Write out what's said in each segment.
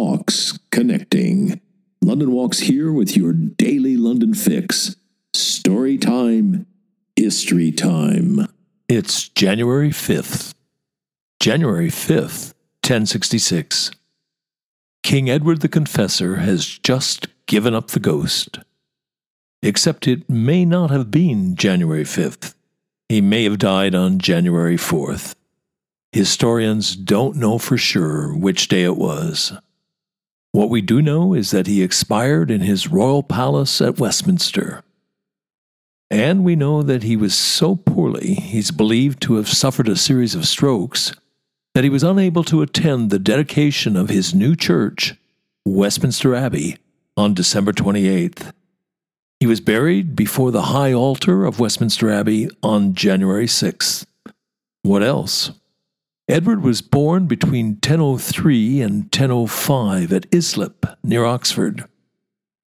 Walks Connecting. London Walks here with your daily London fix. Story time, history time. It's January 5th. January 5th, 1066. King Edward the Confessor has just given up the ghost. Except it may not have been January 5th. He may have died on January 4th. Historians don't know for sure which day it was. What we do know is that he expired in his royal palace at Westminster. And we know that he was so poorly, he's believed to have suffered a series of strokes, that he was unable to attend the dedication of his new church, Westminster Abbey, on December 28th. He was buried before the high altar of Westminster Abbey on January 6th. What else? Edward was born between 1003 and 1005 at Islip, near Oxford.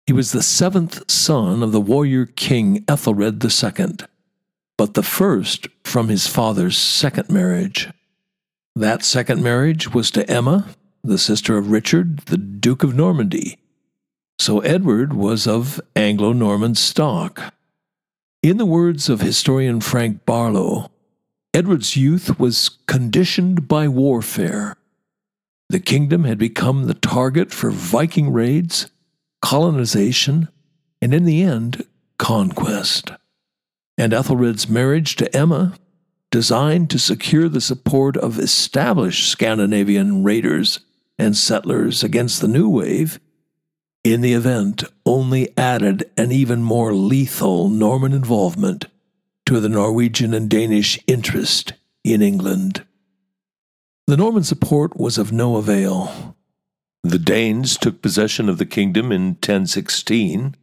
He was the seventh son of the warrior king Ethelred II, but the first from his father's second marriage. That second marriage was to Emma, the sister of Richard, the Duke of Normandy. So Edward was of Anglo Norman stock. In the words of historian Frank Barlow, Edward's youth was conditioned by warfare. The kingdom had become the target for Viking raids, colonization, and in the end, conquest. And Ethelred's marriage to Emma, designed to secure the support of established Scandinavian raiders and settlers against the new wave, in the event only added an even more lethal Norman involvement to the Norwegian and Danish interest in England. The Norman support was of no avail. The Danes took possession of the kingdom in 1016.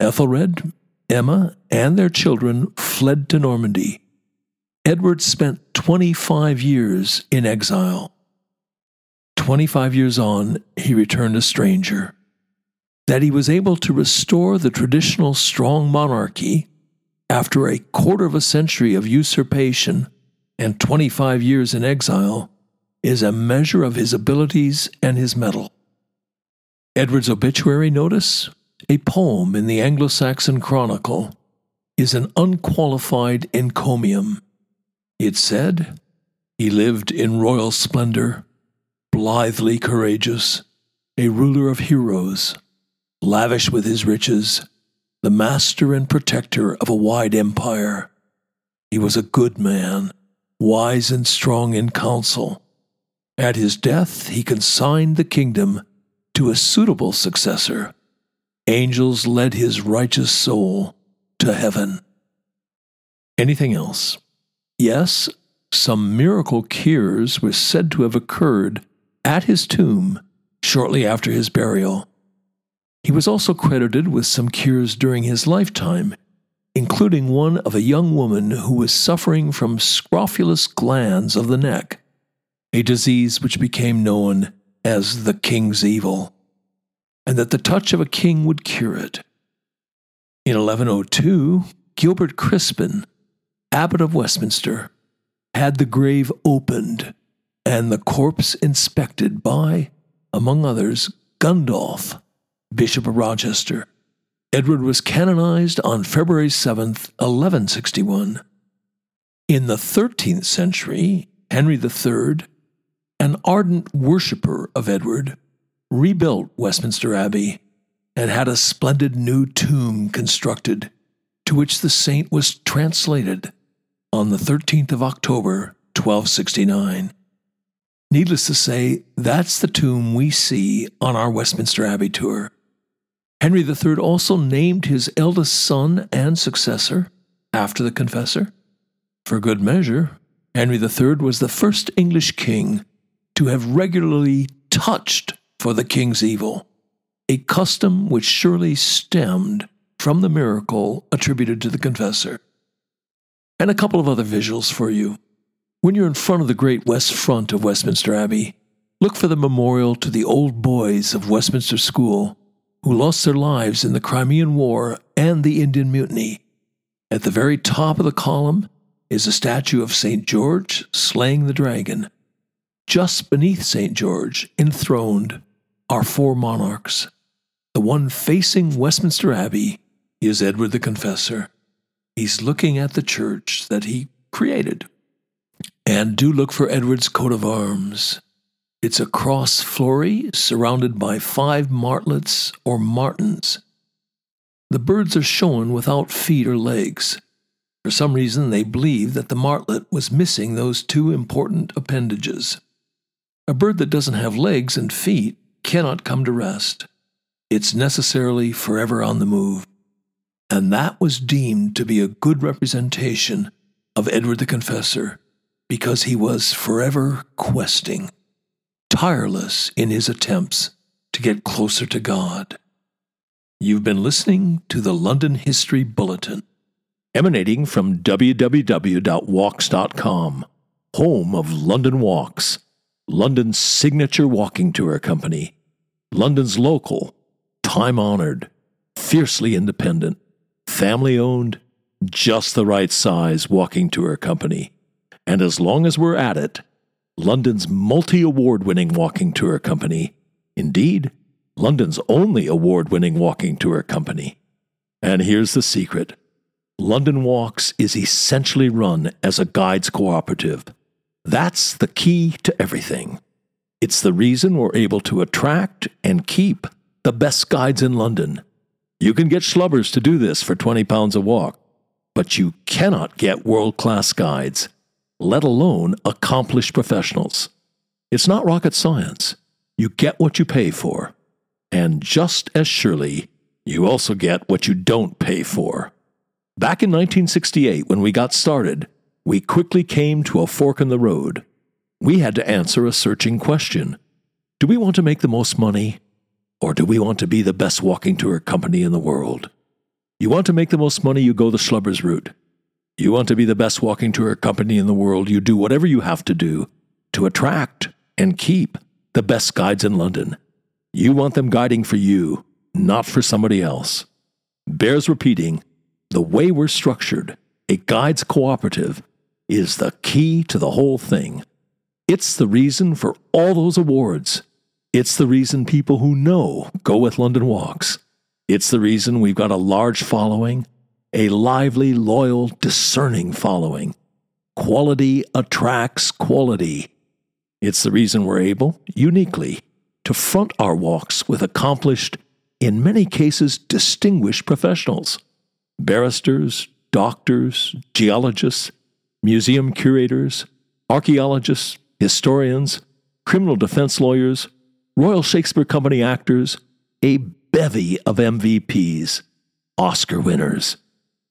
Ethelred, Emma, and their children fled to Normandy. Edward spent 25 years in exile. 25 years on, he returned a stranger. That he was able to restore the traditional strong monarchy after a quarter of a century of usurpation and 25 years in exile, is a measure of his abilities and his mettle. Edward's obituary notice, a poem in the Anglo Saxon Chronicle, is an unqualified encomium. It said, He lived in royal splendor, blithely courageous, a ruler of heroes, lavish with his riches, the master and protector of a wide empire. He was a good man, wise and strong in counsel. At his death, he consigned the kingdom to a suitable successor. Angels led his righteous soul to heaven. Anything else? Yes, some miracle cures were said to have occurred at his tomb shortly after his burial. He was also credited with some cures during his lifetime, including one of a young woman who was suffering from scrofulous glands of the neck, a disease which became known as the king's evil, and that the touch of a king would cure it. In 1102, Gilbert Crispin, abbot of Westminster, had the grave opened and the corpse inspected by, among others, Gundulph, Bishop of Rochester. Edward was canonized on February 7th, 1161. In the 13th century, Henry III, an ardent worshipper of Edward, rebuilt Westminster Abbey and had a splendid new tomb constructed, to which the saint was translated on the 13th of October, 1269. Needless to say, that's the tomb we see on our Westminster Abbey tour. Henry III also named his eldest son and successor after the confessor. For good measure, Henry III was the first English king to have regularly touched for the king's evil, a custom which surely stemmed from the miracle attributed to the confessor. And a couple of other visuals for you. When you're in front of the great west front of Westminster Abbey, look for the memorial to the old boys of Westminster School who lost their lives in the Crimean War and the Indian Mutiny. At the very top of the column is a statue of St. George slaying the dragon. Just beneath St. George, enthroned, are four monarchs. The one facing Westminster Abbey is Edward the Confessor. He's looking at the church that he created. And do look for Edward's coat of arms. It's a cross flory surrounded by five martlets or martins. The birds are shown without feet or legs. For some reason, they believe that the martlet was missing those two important appendages. A bird that doesn't have legs and feet cannot come to rest. It's necessarily forever on the move. And that was deemed to be a good representation of Edward the Confessor because he was forever questing, tireless in his attempts to get closer to God. You've been listening to the London History Bulletin, emanating from www.walks.com, home of London Walks, London's signature walking tour company, London's local, time honored, fiercely independent, family owned, just the right size walking tour company. And as long as we're at it, London's multi award winning walking tour company. Indeed, London's only award winning walking tour company. And here's the secret London Walks is essentially run as a guides cooperative. That's the key to everything. It's the reason we're able to attract and keep the best guides in London. You can get schlubbers to do this for 20 pounds a walk, but you cannot get world class guides, let alone accomplished professionals. It's not rocket science. You get what you pay for. And just as surely, you also get what you don't pay for. Back in 1968, when we got started, we quickly came to a fork in the road. We had to answer a searching question Do we want to make the most money? Or do we want to be the best walking tour company in the world? You want to make the most money, you go the schlubbers route. You want to be the best walking tour company in the world, you do whatever you have to do to attract and keep the best guides in London. You want them guiding for you, not for somebody else. Bears repeating the way we're structured, a guides cooperative, is the key to the whole thing. It's the reason for all those awards. It's the reason people who know go with London Walks. It's the reason we've got a large following, a lively, loyal, discerning following. Quality attracts quality. It's the reason we're able, uniquely, to front our walks with accomplished, in many cases distinguished professionals barristers, doctors, geologists, museum curators, archaeologists, historians, criminal defense lawyers, Royal Shakespeare Company actors, a bevy of MVPs, Oscar winners,